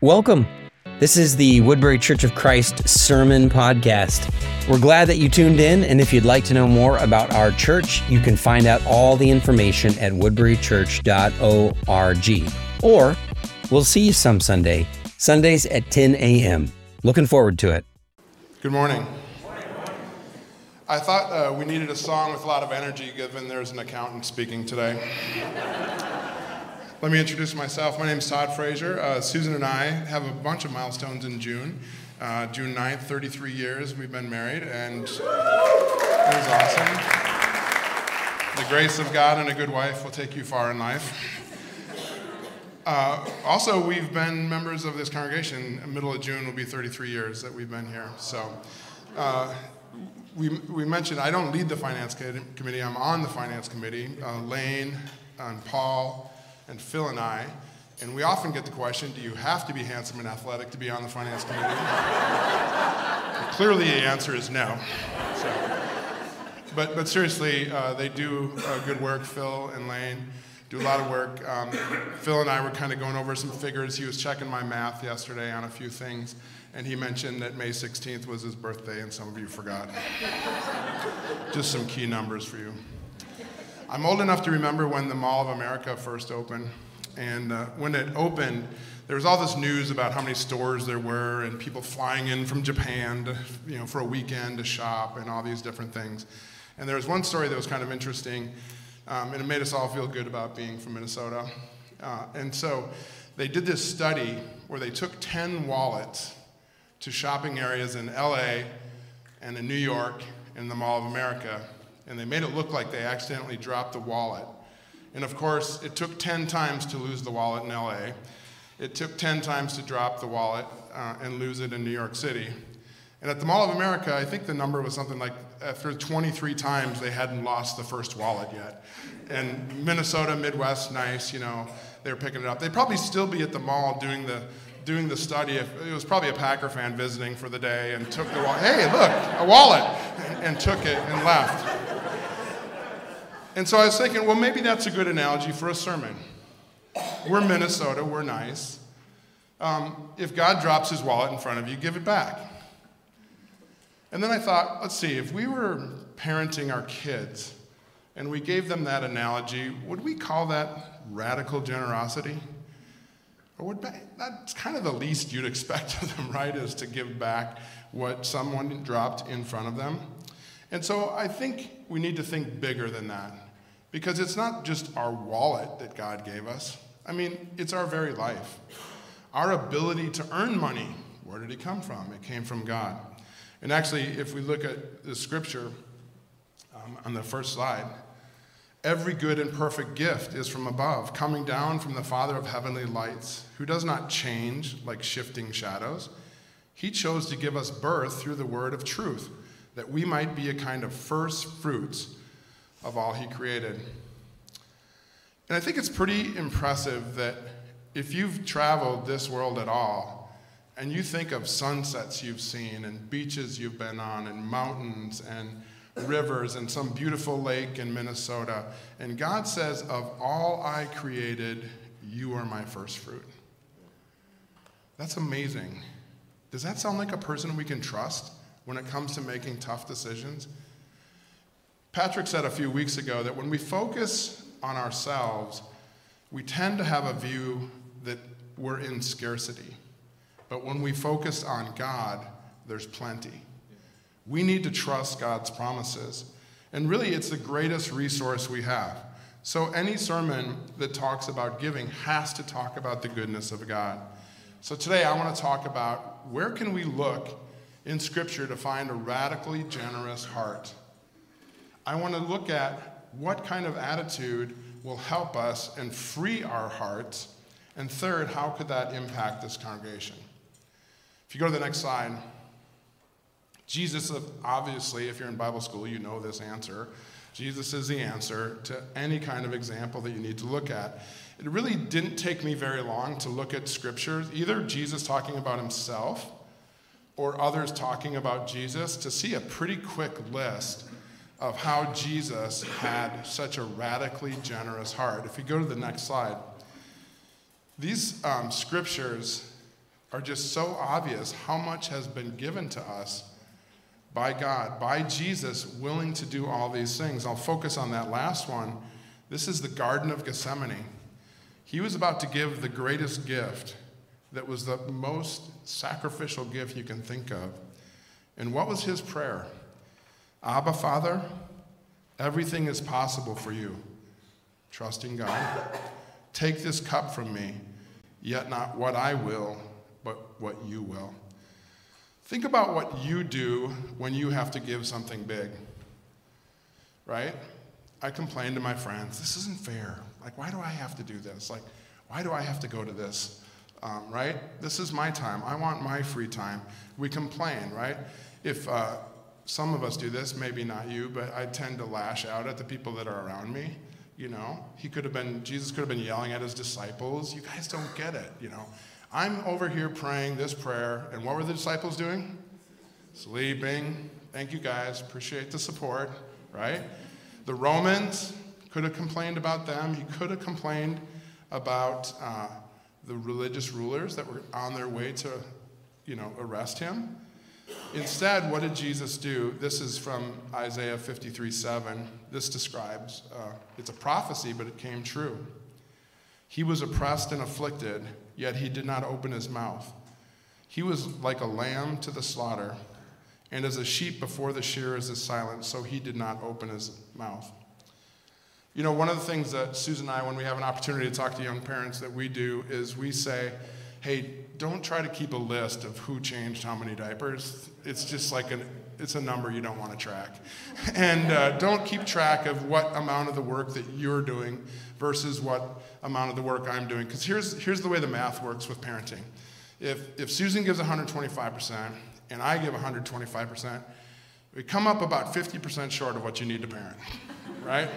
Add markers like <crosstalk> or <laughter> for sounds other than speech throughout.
Welcome. This is the Woodbury Church of Christ Sermon Podcast. We're glad that you tuned in, and if you'd like to know more about our church, you can find out all the information at woodburychurch.org. Or we'll see you some Sunday, Sundays at 10 a.m. Looking forward to it. Good morning. I thought uh, we needed a song with a lot of energy given there's an accountant speaking today. Let me introduce myself. My name is Todd Frazier. Uh, Susan and I have a bunch of milestones in June. Uh, June 9th, 33 years we've been married, and it was awesome. The grace of God and a good wife will take you far in life. Uh, also, we've been members of this congregation. Middle of June will be 33 years that we've been here. So, uh, we, we mentioned I don't lead the finance committee, I'm on the finance committee. Uh, Lane and Paul and Phil and I, and we often get the question do you have to be handsome and athletic to be on the finance committee? <laughs> clearly, the answer is no. So, but, but seriously, uh, they do uh, good work, Phil and Lane do a lot of work. Um, Phil and I were kind of going over some figures. He was checking my math yesterday on a few things, and he mentioned that May 16th was his birthday, and some of you forgot. Just some key numbers for you. I'm old enough to remember when the Mall of America first opened. And uh, when it opened, there was all this news about how many stores there were and people flying in from Japan to, you know, for a weekend to shop and all these different things. And there was one story that was kind of interesting, um, and it made us all feel good about being from Minnesota. Uh, and so they did this study where they took 10 wallets to shopping areas in LA and in New York and the Mall of America and they made it look like they accidentally dropped the wallet. And of course, it took 10 times to lose the wallet in LA. It took 10 times to drop the wallet uh, and lose it in New York City. And at the Mall of America, I think the number was something like after 23 times they hadn't lost the first wallet yet. And Minnesota, Midwest, nice, you know, they were picking it up. They'd probably still be at the mall doing the doing the study, If, it was probably a Packer fan visiting for the day and took the wallet. Hey, look, a wallet, and, and took it and left. And so I was thinking, well, maybe that's a good analogy for a sermon. We're Minnesota, we're nice. Um, if God drops his wallet in front of you, give it back. And then I thought, let's see, if we were parenting our kids and we gave them that analogy, would we call that radical generosity? Or would that's kind of the least you'd expect <laughs> of them, right? Is to give back what someone dropped in front of them. And so I think we need to think bigger than that. Because it's not just our wallet that God gave us. I mean, it's our very life. Our ability to earn money, where did it come from? It came from God. And actually, if we look at the scripture um, on the first slide, Every good and perfect gift is from above, coming down from the Father of heavenly lights, who does not change like shifting shadows. He chose to give us birth through the word of truth, that we might be a kind of first fruits of all He created. And I think it's pretty impressive that if you've traveled this world at all, and you think of sunsets you've seen, and beaches you've been on, and mountains, and rivers and some beautiful lake in Minnesota. And God says, Of all I created, you are my first fruit. That's amazing. Does that sound like a person we can trust when it comes to making tough decisions? Patrick said a few weeks ago that when we focus on ourselves, we tend to have a view that we're in scarcity. But when we focus on God, there's plenty. We need to trust God's promises. And really, it's the greatest resource we have. So, any sermon that talks about giving has to talk about the goodness of God. So, today I want to talk about where can we look in Scripture to find a radically generous heart. I want to look at what kind of attitude will help us and free our hearts. And third, how could that impact this congregation? If you go to the next slide. Jesus, obviously, if you're in Bible school, you know this answer. Jesus is the answer to any kind of example that you need to look at. It really didn't take me very long to look at scriptures, either Jesus talking about himself or others talking about Jesus, to see a pretty quick list of how Jesus had such a radically generous heart. If you go to the next slide, these um, scriptures are just so obvious how much has been given to us by God, by Jesus, willing to do all these things. I'll focus on that last one. This is the Garden of Gethsemane. He was about to give the greatest gift that was the most sacrificial gift you can think of. And what was his prayer? Abba, Father, everything is possible for you. Trusting God. Take this cup from me, yet not what I will, but what you will. Think about what you do when you have to give something big, right? I complain to my friends, this isn't fair. Like, why do I have to do this? Like, why do I have to go to this? Um, right? This is my time. I want my free time. We complain, right? If uh, some of us do this, maybe not you, but I tend to lash out at the people that are around me. You know, he could have been, Jesus could have been yelling at his disciples. You guys don't get it, you know. I'm over here praying this prayer, and what were the disciples doing? Sleeping. Thank you guys. Appreciate the support, right? The Romans could have complained about them. He could have complained about uh, the religious rulers that were on their way to, you know, arrest him. Instead, what did Jesus do? This is from Isaiah 53 7. This describes, uh, it's a prophecy, but it came true. He was oppressed and afflicted, yet he did not open his mouth. He was like a lamb to the slaughter, and as a sheep before the shearers is silent, so he did not open his mouth. You know, one of the things that Susan and I, when we have an opportunity to talk to young parents, that we do is we say, hey, don't try to keep a list of who changed how many diapers. It's just like an, it's a number you don't want to track. <laughs> And uh, don't keep track of what amount of the work that you're doing versus what amount of the work I'm doing. Because here's, here's the way the math works with parenting. If, if Susan gives 125% and I give 125%, we come up about 50% short of what you need to parent, <laughs> right?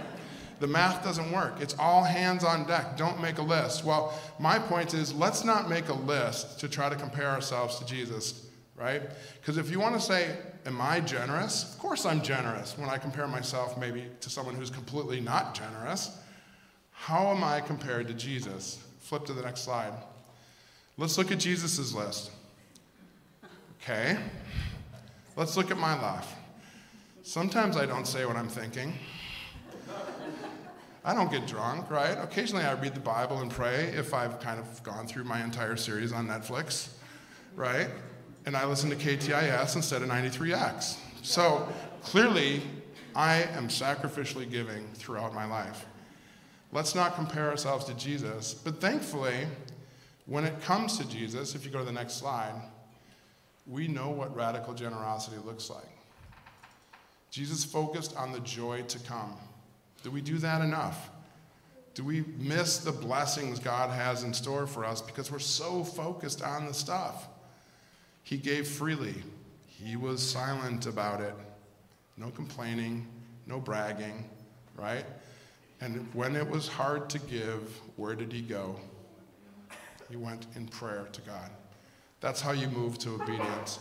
The math doesn't work. It's all hands on deck. Don't make a list. Well, my point is let's not make a list to try to compare ourselves to Jesus, right? Because if you want to say, Am I generous? Of course I'm generous when I compare myself maybe to someone who's completely not generous. How am I compared to Jesus? Flip to the next slide. Let's look at Jesus' list. Okay. Let's look at my life. Sometimes I don't say what I'm thinking. I don't get drunk, right? Occasionally I read the Bible and pray if I've kind of gone through my entire series on Netflix, right? And I listen to KTIS instead of 93X. So clearly, I am sacrificially giving throughout my life. Let's not compare ourselves to Jesus, but thankfully, when it comes to Jesus, if you go to the next slide, we know what radical generosity looks like. Jesus focused on the joy to come. Do we do that enough? Do we miss the blessings God has in store for us because we're so focused on the stuff? He gave freely. He was silent about it. No complaining, no bragging, right? And when it was hard to give, where did he go? He went in prayer to God. That's how you move to obedience.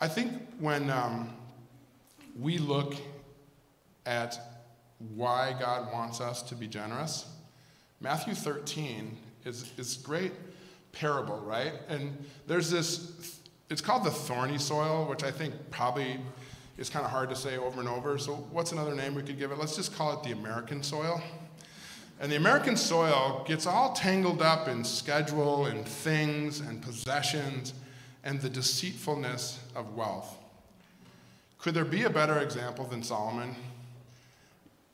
I think when um, we look at why God wants us to be generous. Matthew 13 is, is great parable, right? And there's this, it's called the thorny soil, which I think probably is kind of hard to say over and over. So, what's another name we could give it? Let's just call it the American soil. And the American soil gets all tangled up in schedule and things and possessions and the deceitfulness of wealth. Could there be a better example than Solomon?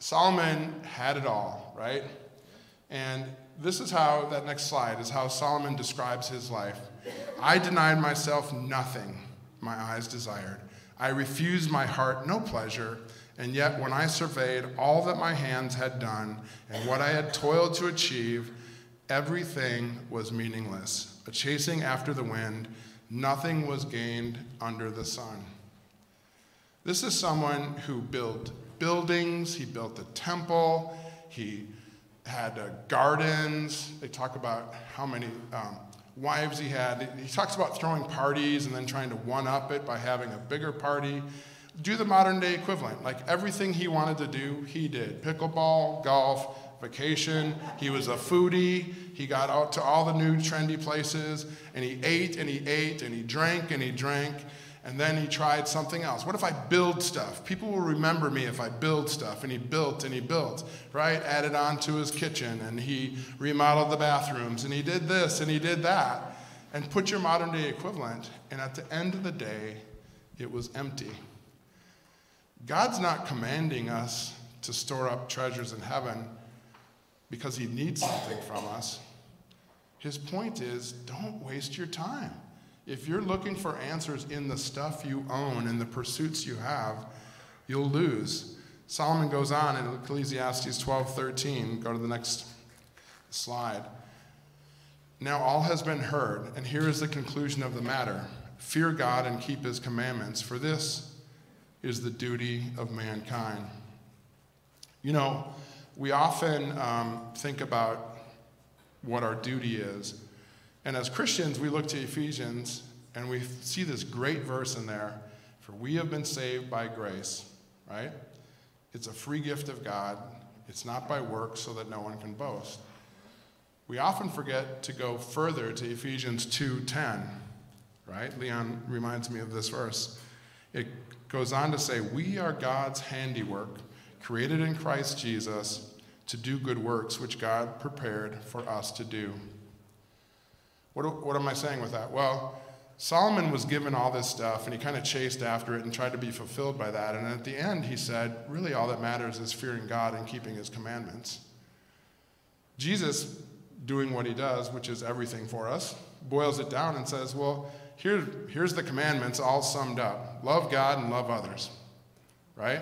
Solomon had it all, right? And this is how, that next slide is how Solomon describes his life. I denied myself nothing my eyes desired. I refused my heart no pleasure. And yet, when I surveyed all that my hands had done and what I had toiled to achieve, everything was meaningless. A chasing after the wind, nothing was gained under the sun. This is someone who built buildings, he built the temple, he had uh, gardens. They talk about how many um, wives he had. He talks about throwing parties and then trying to one up it by having a bigger party. Do the modern day equivalent. Like everything he wanted to do, he did pickleball, golf, vacation. He was a foodie. He got out to all the new trendy places and he ate and he ate and he drank and he drank. And then he tried something else. What if I build stuff? People will remember me if I build stuff. And he built and he built, right? Added on to his kitchen and he remodeled the bathrooms and he did this and he did that. And put your modern day equivalent. And at the end of the day, it was empty. God's not commanding us to store up treasures in heaven because he needs something from us. His point is don't waste your time. If you're looking for answers in the stuff you own and the pursuits you have, you'll lose. Solomon goes on in Ecclesiastes 12:13. Go to the next slide. Now all has been heard, and here is the conclusion of the matter. Fear God and keep his commandments, for this is the duty of mankind. You know, we often um, think about what our duty is. And as Christians, we look to Ephesians and we see this great verse in there for we have been saved by grace, right? It's a free gift of God. It's not by works so that no one can boast. We often forget to go further to Ephesians 2:10, right? Leon reminds me of this verse. It goes on to say, "We are God's handiwork, created in Christ Jesus to do good works which God prepared for us to do." What, what am I saying with that? Well, Solomon was given all this stuff and he kind of chased after it and tried to be fulfilled by that. And at the end, he said, really, all that matters is fearing God and keeping his commandments. Jesus, doing what he does, which is everything for us, boils it down and says, well, here, here's the commandments all summed up love God and love others, right?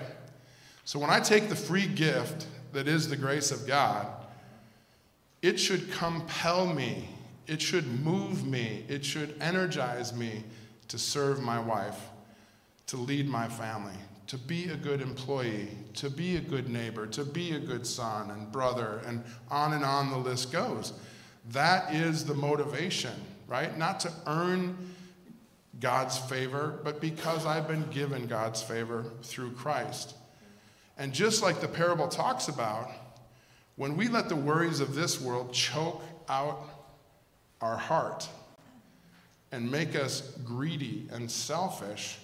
So when I take the free gift that is the grace of God, it should compel me it should move me, it should energize me to serve my wife, to lead my family, to be a good employee, to be a good neighbor, to be a good son and brother, and on and on the list goes. That is the motivation, right? Not to earn God's favor, but because I've been given God's favor through Christ. And just like the parable talks about, when we let the worries of this world choke out our heart and make us greedy and selfish,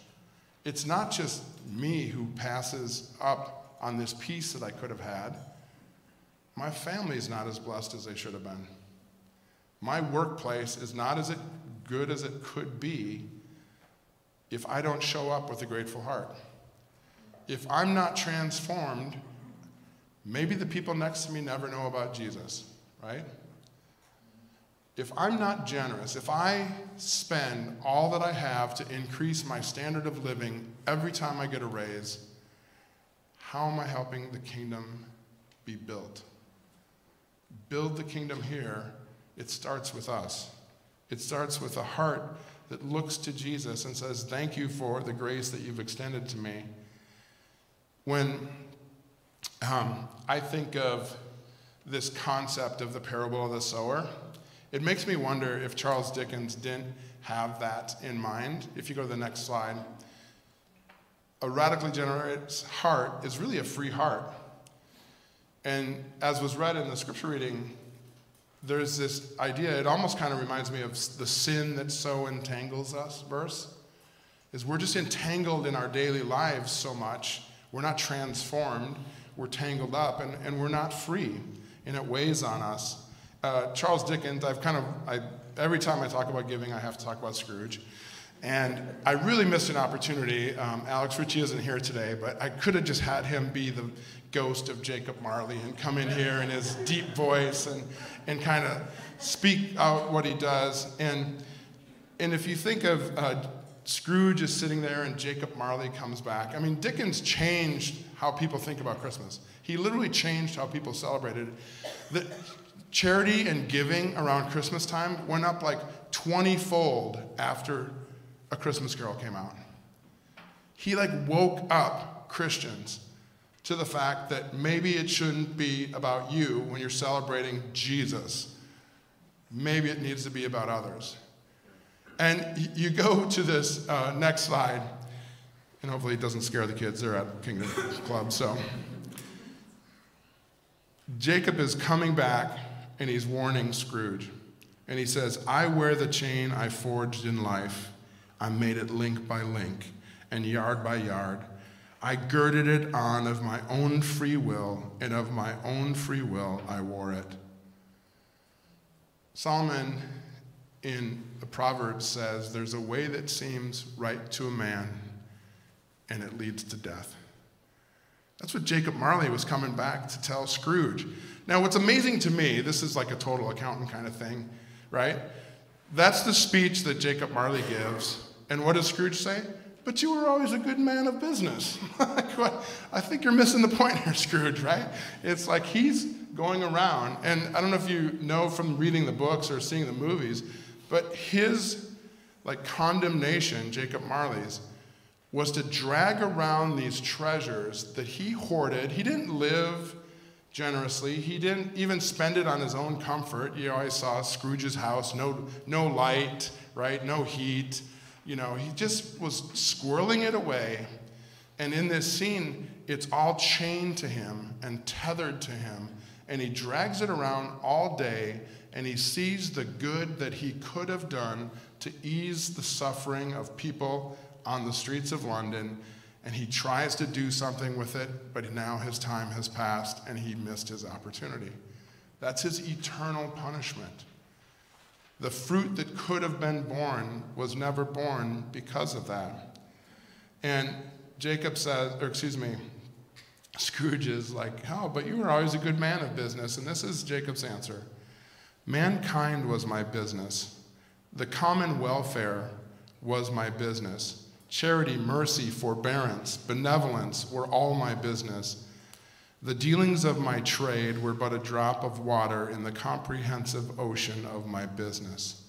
it's not just me who passes up on this peace that I could have had. My family is not as blessed as they should have been. My workplace is not as good as it could be if I don't show up with a grateful heart. If I'm not transformed, maybe the people next to me never know about Jesus, right? If I'm not generous, if I spend all that I have to increase my standard of living every time I get a raise, how am I helping the kingdom be built? Build the kingdom here, it starts with us. It starts with a heart that looks to Jesus and says, Thank you for the grace that you've extended to me. When um, I think of this concept of the parable of the sower, it makes me wonder if Charles Dickens didn't have that in mind. If you go to the next slide, a radically generous heart is really a free heart. And as was read in the scripture reading, there's this idea, it almost kind of reminds me of the sin that so entangles us verse. Is we're just entangled in our daily lives so much, we're not transformed, we're tangled up, and, and we're not free, and it weighs on us. Uh, Charles Dickens, I've kind of, I, every time I talk about giving, I have to talk about Scrooge. And I really missed an opportunity. Um, Alex Ritchie isn't here today, but I could have just had him be the ghost of Jacob Marley and come in here in his deep voice and, and kind of speak out what he does. And, and if you think of uh, Scrooge is sitting there and Jacob Marley comes back, I mean, Dickens changed how people think about Christmas. He literally changed how people celebrated. The, Charity and giving around Christmas time went up like 20 fold after A Christmas Carol came out. He like woke up Christians to the fact that maybe it shouldn't be about you when you're celebrating Jesus. Maybe it needs to be about others. And you go to this uh, next slide, and hopefully it doesn't scare the kids. They're at Kingdom Club, so. Jacob is coming back and he's warning Scrooge. And he says, I wear the chain I forged in life. I made it link by link and yard by yard. I girded it on of my own free will, and of my own free will I wore it. Solomon in the Proverbs says, There's a way that seems right to a man, and it leads to death. That's what Jacob Marley was coming back to tell Scrooge. Now, what's amazing to me, this is like a total accountant kind of thing, right? That's the speech that Jacob Marley gives. And what does Scrooge say? But you were always a good man of business. <laughs> I think you're missing the point here, <laughs> Scrooge, right? It's like he's going around, and I don't know if you know from reading the books or seeing the movies, but his like condemnation, Jacob Marley's, was to drag around these treasures that he hoarded. He didn't live generously. He didn't even spend it on his own comfort. You always saw Scrooge's house, no, no light, right? No heat. You know, he just was squirreling it away. And in this scene, it's all chained to him and tethered to him. And he drags it around all day and he sees the good that he could have done to ease the suffering of people on the streets of London. And he tries to do something with it, but now his time has passed and he missed his opportunity. That's his eternal punishment. The fruit that could have been born was never born because of that. And Jacob says, or excuse me, Scrooge is like, Oh, but you were always a good man of business. And this is Jacob's answer Mankind was my business, the common welfare was my business. Charity, mercy, forbearance, benevolence were all my business. The dealings of my trade were but a drop of water in the comprehensive ocean of my business.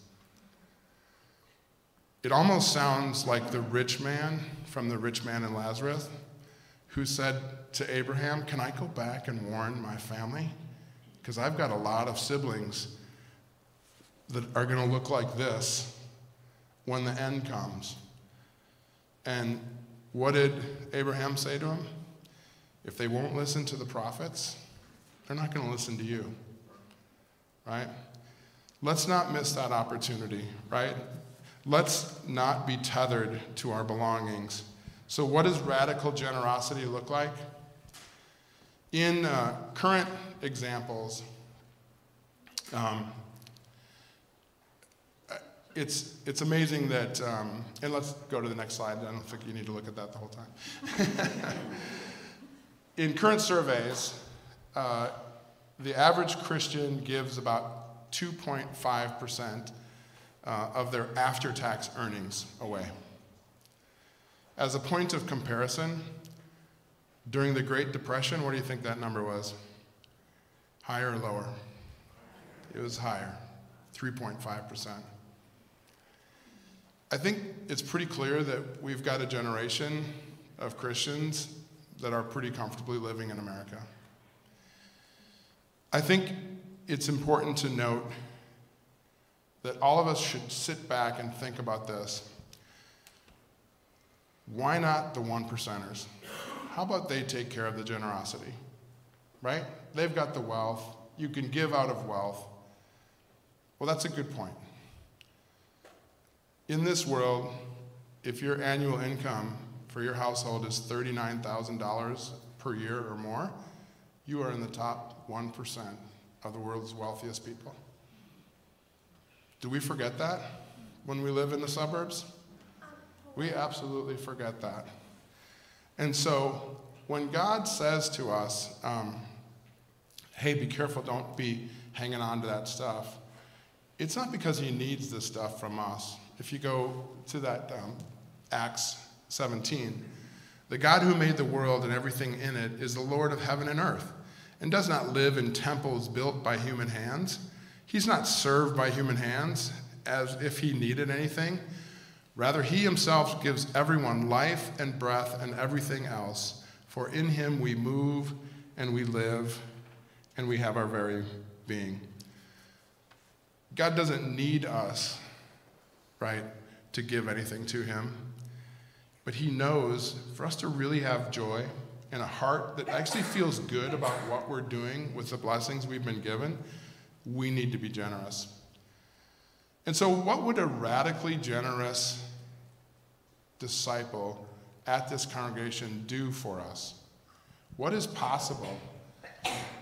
It almost sounds like the rich man from the rich man in Lazarus who said to Abraham, Can I go back and warn my family? Because I've got a lot of siblings that are going to look like this when the end comes. And what did Abraham say to him? If they won't listen to the prophets, they're not going to listen to you. Right? Let's not miss that opportunity, right? Let's not be tethered to our belongings. So, what does radical generosity look like? In uh, current examples, um, it's, it's amazing that, um, and let's go to the next slide. I don't think you need to look at that the whole time. <laughs> In current surveys, uh, the average Christian gives about 2.5% uh, of their after tax earnings away. As a point of comparison, during the Great Depression, what do you think that number was? Higher or lower? It was higher, 3.5%. I think it's pretty clear that we've got a generation of Christians that are pretty comfortably living in America. I think it's important to note that all of us should sit back and think about this. Why not the one percenters? How about they take care of the generosity? Right? They've got the wealth. You can give out of wealth. Well, that's a good point. In this world, if your annual income for your household is $39,000 per year or more, you are in the top 1% of the world's wealthiest people. Do we forget that when we live in the suburbs? We absolutely forget that. And so when God says to us, um, hey, be careful, don't be hanging on to that stuff, it's not because He needs this stuff from us if you go to that um, Acts 17, the God who made the world and everything in it is the Lord of heaven and earth and does not live in temples built by human hands. He's not served by human hands as if he needed anything. Rather, he himself gives everyone life and breath and everything else. For in him we move and we live and we have our very being. God doesn't need us right, to give anything to Him. But He knows for us to really have joy and a heart that actually feels good about what we're doing with the blessings we've been given, we need to be generous. And so, what would a radically generous disciple at this congregation do for us? What is possible?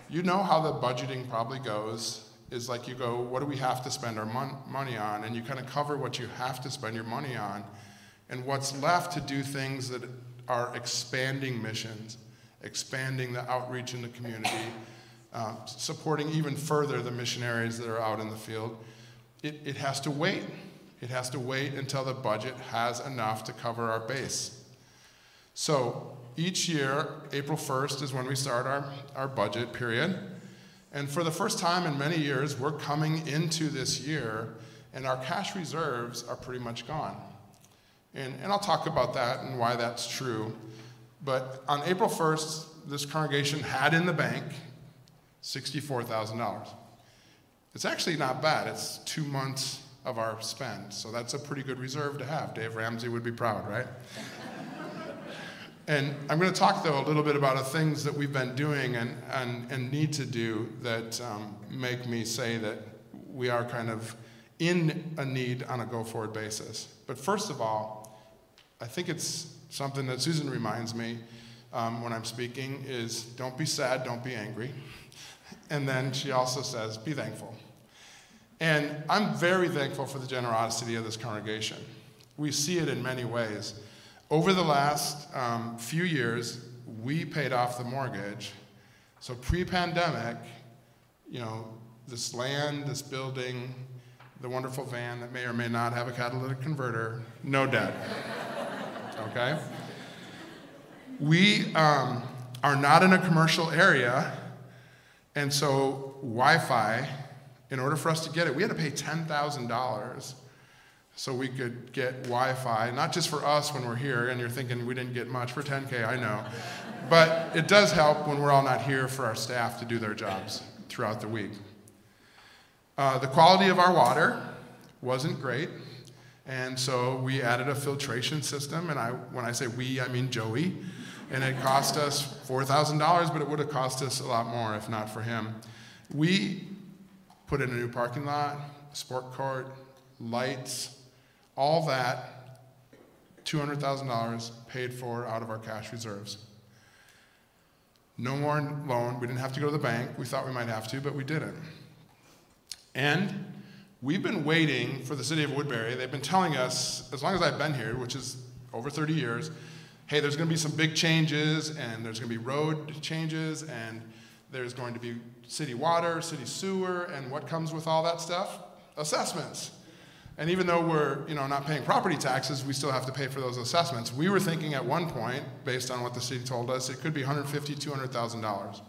You know how the budgeting probably goes is like you go, what do we have to spend our mon- money on? And you kind of cover what you have to spend your money on. And what's left to do things that are expanding missions, expanding the outreach in the community, uh, supporting even further the missionaries that are out in the field. It, it has to wait. It has to wait until the budget has enough to cover our base. So each year, April 1st is when we start our, our budget period. And for the first time in many years, we're coming into this year and our cash reserves are pretty much gone. And, and I'll talk about that and why that's true. But on April 1st, this congregation had in the bank $64,000. It's actually not bad. It's two months of our spend. So that's a pretty good reserve to have. Dave Ramsey would be proud, right? <laughs> and I'm going to talk, though, a little bit about the things that we've been doing and, and, and need to do that um, make me say that we are kind of in a need on a go forward basis. But first of all, I think it's something that Susan reminds me um, when I'm speaking is don't be sad, don't be angry. <laughs> And then she also says, be thankful. And I'm very thankful for the generosity of this congregation. We see it in many ways. Over the last um, few years, we paid off the mortgage. So pre pandemic, you know, this land, this building, the wonderful van that may or may not have a catalytic converter, no debt. <laughs> okay? We um, are not in a commercial area, and so Wi Fi, in order for us to get it, we had to pay $10,000 so we could get Wi Fi, not just for us when we're here, and you're thinking we didn't get much for 10K, I know. But it does help when we're all not here for our staff to do their jobs throughout the week. Uh, the quality of our water wasn't great, and so we added a filtration system. And I, when I say we, I mean Joey. And it cost us $4,000, but it would have cost us a lot more if not for him. We put in a new parking lot, sport court, lights, all that, $200,000 paid for out of our cash reserves. No more loan. We didn't have to go to the bank. We thought we might have to, but we didn't. And we've been waiting for the city of Woodbury. They've been telling us, as long as I've been here, which is over 30 years, hey, there's going to be some big changes, and there's going to be road changes, and there's going to be city water, city sewer, and what comes with all that stuff? Assessments. And even though we're you know, not paying property taxes, we still have to pay for those assessments. We were thinking at one point, based on what the city told us, it could be $150,000, $200,000.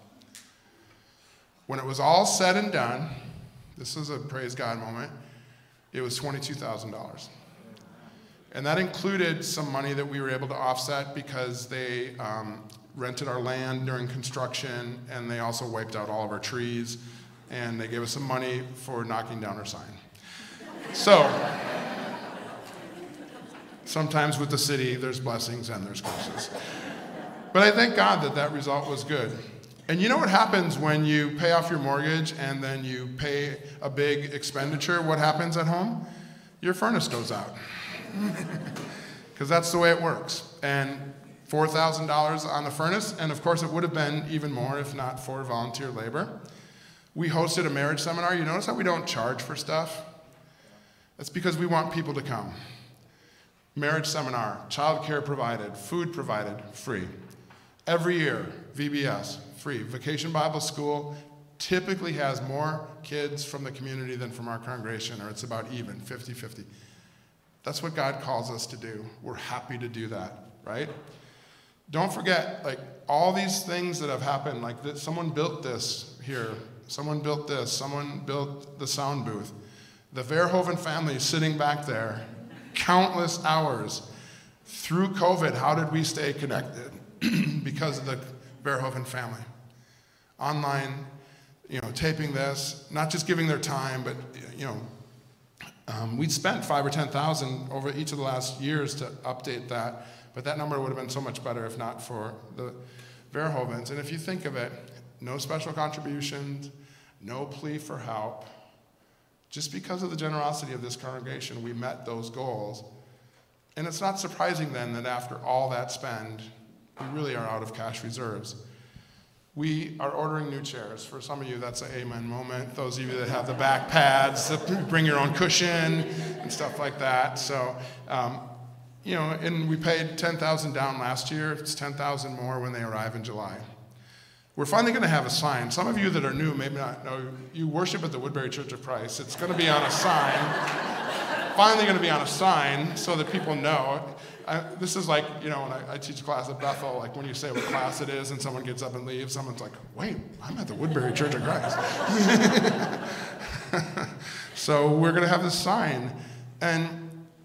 When it was all said and done, this is a praise God moment, it was $22,000. And that included some money that we were able to offset because they um, rented our land during construction and they also wiped out all of our trees and they gave us some money for knocking down our sign. So, sometimes with the city, there's blessings and there's curses. But I thank God that that result was good. And you know what happens when you pay off your mortgage and then you pay a big expenditure? What happens at home? Your furnace goes out. <laughs> Because that's the way it works. And $4,000 on the furnace, and of course, it would have been even more if not for volunteer labor. We hosted a marriage seminar. You notice how we don't charge for stuff? That's because we want people to come. Marriage seminar, childcare provided, food provided, free. Every year, VBS, free. Vacation Bible School typically has more kids from the community than from our congregation, or it's about even 50 50. That's what God calls us to do. We're happy to do that, right? Don't forget, like, all these things that have happened, like, someone built this here, someone built this, someone built the sound booth. The Verhoeven family sitting back there, countless hours. Through COVID, how did we stay connected? <clears throat> because of the Verhoeven family. Online, you know, taping this, not just giving their time, but, you know, um, we'd spent five or 10,000 over each of the last years to update that, but that number would have been so much better if not for the Verhoevens. And if you think of it, no special contributions, no plea for help. Just because of the generosity of this congregation, we met those goals. And it's not surprising then that after all that spend, we really are out of cash reserves. We are ordering new chairs. For some of you, that's an amen moment. Those of you that have the back pads, bring your own cushion and stuff like that. So, um, you know, and we paid 10,000 down last year. It's 10,000 more when they arrive in July. We're finally going to have a sign. Some of you that are new maybe not know you worship at the Woodbury Church of Christ. It's going to be on a sign. finally going to be on a sign so that people know. I, this is like, you know, when I, I, teach class at Bethel, like when you say what class it is and someone gets up and leaves, someone's like, wait, I'm at the Woodbury Church of Christ. <laughs> so we're going to have this sign. And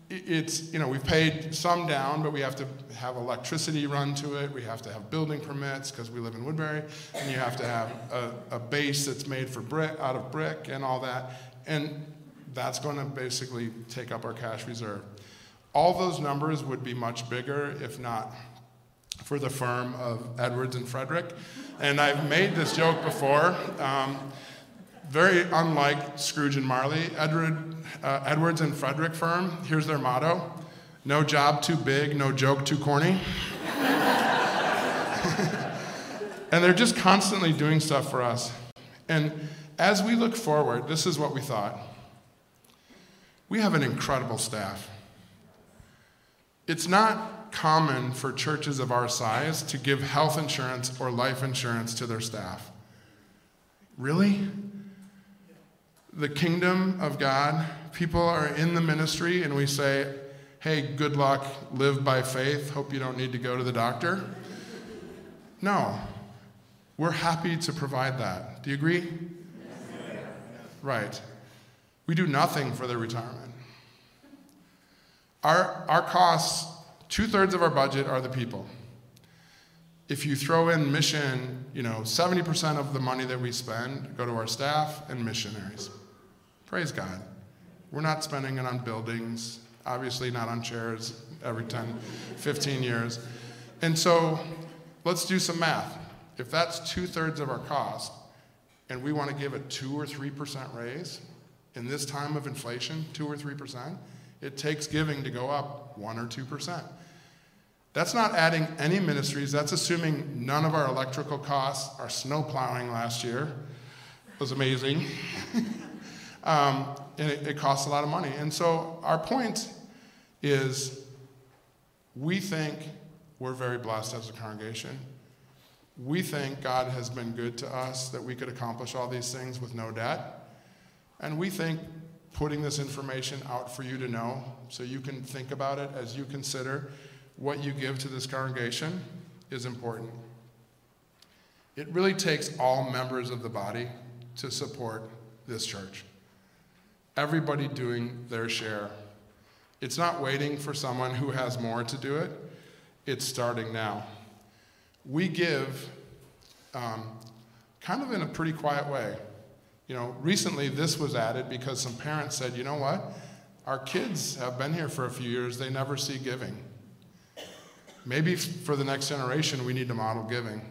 it's, you know, we've paid some down, but we have to have electricity run to it. We have to have building permits because we live in Woodbury. And you have to have a, a base that's made for brick, out of brick and all that. And that's going to basically take up our cash reserve. All those numbers would be much bigger if not for the firm of Edwards and Frederick. And I've made this joke before. Um, very unlike Scrooge and Marley, Edward uh, Edwards and Frederick firm, here's their motto no job too big, no joke too corny. <laughs> and they're just constantly doing stuff for us. And as we look forward, this is what we thought. We have an incredible staff. It's not common for churches of our size to give health insurance or life insurance to their staff. Really? The kingdom of God people are in the ministry and we say, hey, good luck, live by faith, hope you don't need to go to the doctor. No, we're happy to provide that. Do you agree? Yes. Right. We do nothing for their retirement. Our, our costs, two thirds of our budget are the people. If you throw in mission, you know, 70% of the money that we spend go to our staff and missionaries. Praise God. We're not spending it on buildings, obviously not on chairs every 10, 15 years. And so let's do some math. If that's two thirds of our cost, and we want to give a two or three percent raise in this time of inflation, two or three percent, it takes giving to go up one or two percent. That's not adding any ministries. That's assuming none of our electrical costs. Our snow plowing last year was amazing. <laughs> um, and it, it costs a lot of money. And so our point is we think we're very blessed as a congregation. We think God has been good to us, that we could accomplish all these things with no debt. And we think putting this information out for you to know so you can think about it as you consider what you give to this congregation is important. It really takes all members of the body to support this church everybody doing their share. It's not waiting for someone who has more to do it, it's starting now. We give um, kind of in a pretty quiet way. You know, recently this was added because some parents said, you know what? Our kids have been here for a few years, they never see giving. Maybe for the next generation, we need to model giving.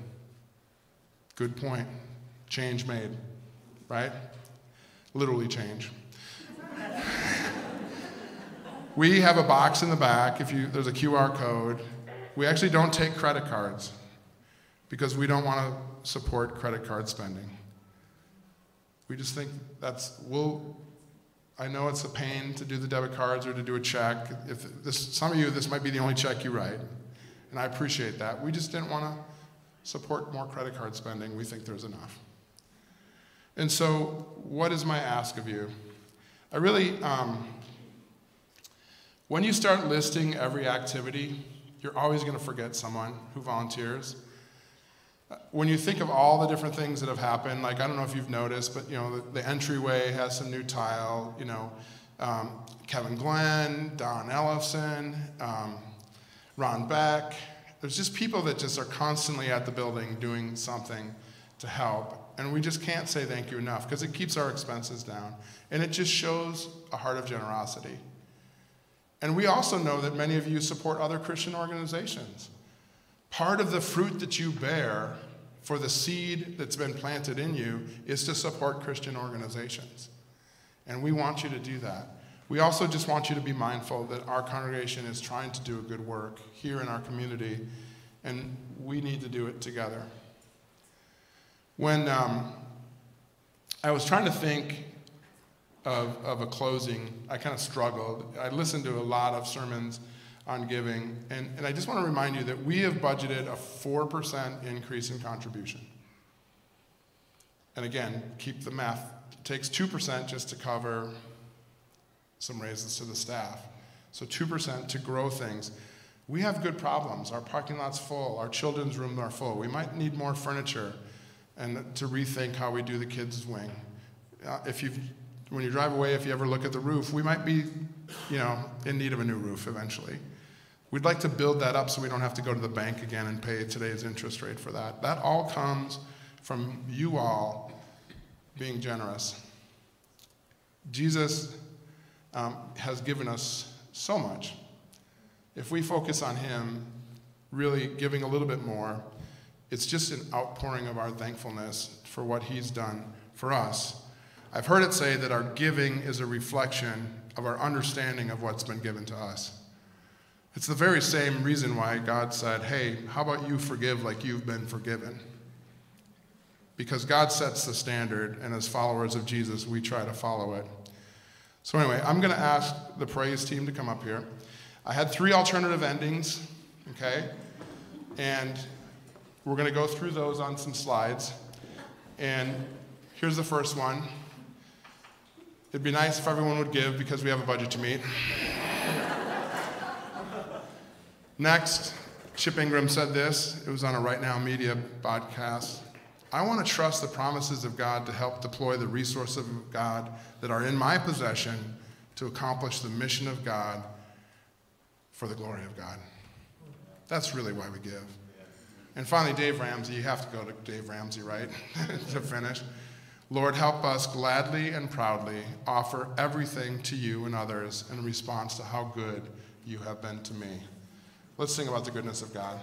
Good point. Change made, right? Literally change. We have a box in the back. If you, there's a QR code. We actually don't take credit cards because we don't want to support credit card spending. We just think that's, we'll, I know it's a pain to do the debit cards or to do a check. If this, some of you, this might be the only check you write, and I appreciate that. We just didn't want to support more credit card spending. We think there's enough. And so, what is my ask of you? I really, um, when you start listing every activity, you're always going to forget someone who volunteers. When you think of all the different things that have happened, like I don't know if you've noticed, but you know the, the entryway has some new tile. You know, um, Kevin Glenn, Don Ellison, um, Ron Beck. There's just people that just are constantly at the building doing something to help. And we just can't say thank you enough because it keeps our expenses down. And it just shows a heart of generosity. And we also know that many of you support other Christian organizations. Part of the fruit that you bear for the seed that's been planted in you is to support Christian organizations. And we want you to do that. We also just want you to be mindful that our congregation is trying to do a good work here in our community, and we need to do it together. When um, I was trying to think of, of a closing, I kind of struggled. I listened to a lot of sermons on giving, and, and I just want to remind you that we have budgeted a 4% increase in contribution. And again, keep the math. It takes 2% just to cover some raises to the staff. So 2% to grow things. We have good problems. Our parking lot's full. Our children's rooms are full. We might need more furniture and to rethink how we do the kids' wing. Uh, if you, when you drive away, if you ever look at the roof, we might be, you know, in need of a new roof eventually. We'd like to build that up so we don't have to go to the bank again and pay today's interest rate for that. That all comes from you all being generous. Jesus um, has given us so much. If we focus on Him, really giving a little bit more, it's just an outpouring of our thankfulness for what He's done for us. I've heard it say that our giving is a reflection of our understanding of what's been given to us. It's the very same reason why God said, Hey, how about you forgive like you've been forgiven? Because God sets the standard, and as followers of Jesus, we try to follow it. So, anyway, I'm going to ask the praise team to come up here. I had three alternative endings, okay? And we're going to go through those on some slides. And here's the first one. It'd be nice if everyone would give because we have a budget to meet. Next, Chip Ingram said this. It was on a Right Now Media podcast. I want to trust the promises of God to help deploy the resources of God that are in my possession to accomplish the mission of God for the glory of God. That's really why we give. And finally, Dave Ramsey. You have to go to Dave Ramsey, right? <laughs> to finish. Lord, help us gladly and proudly offer everything to you and others in response to how good you have been to me. Let's sing about the goodness of God.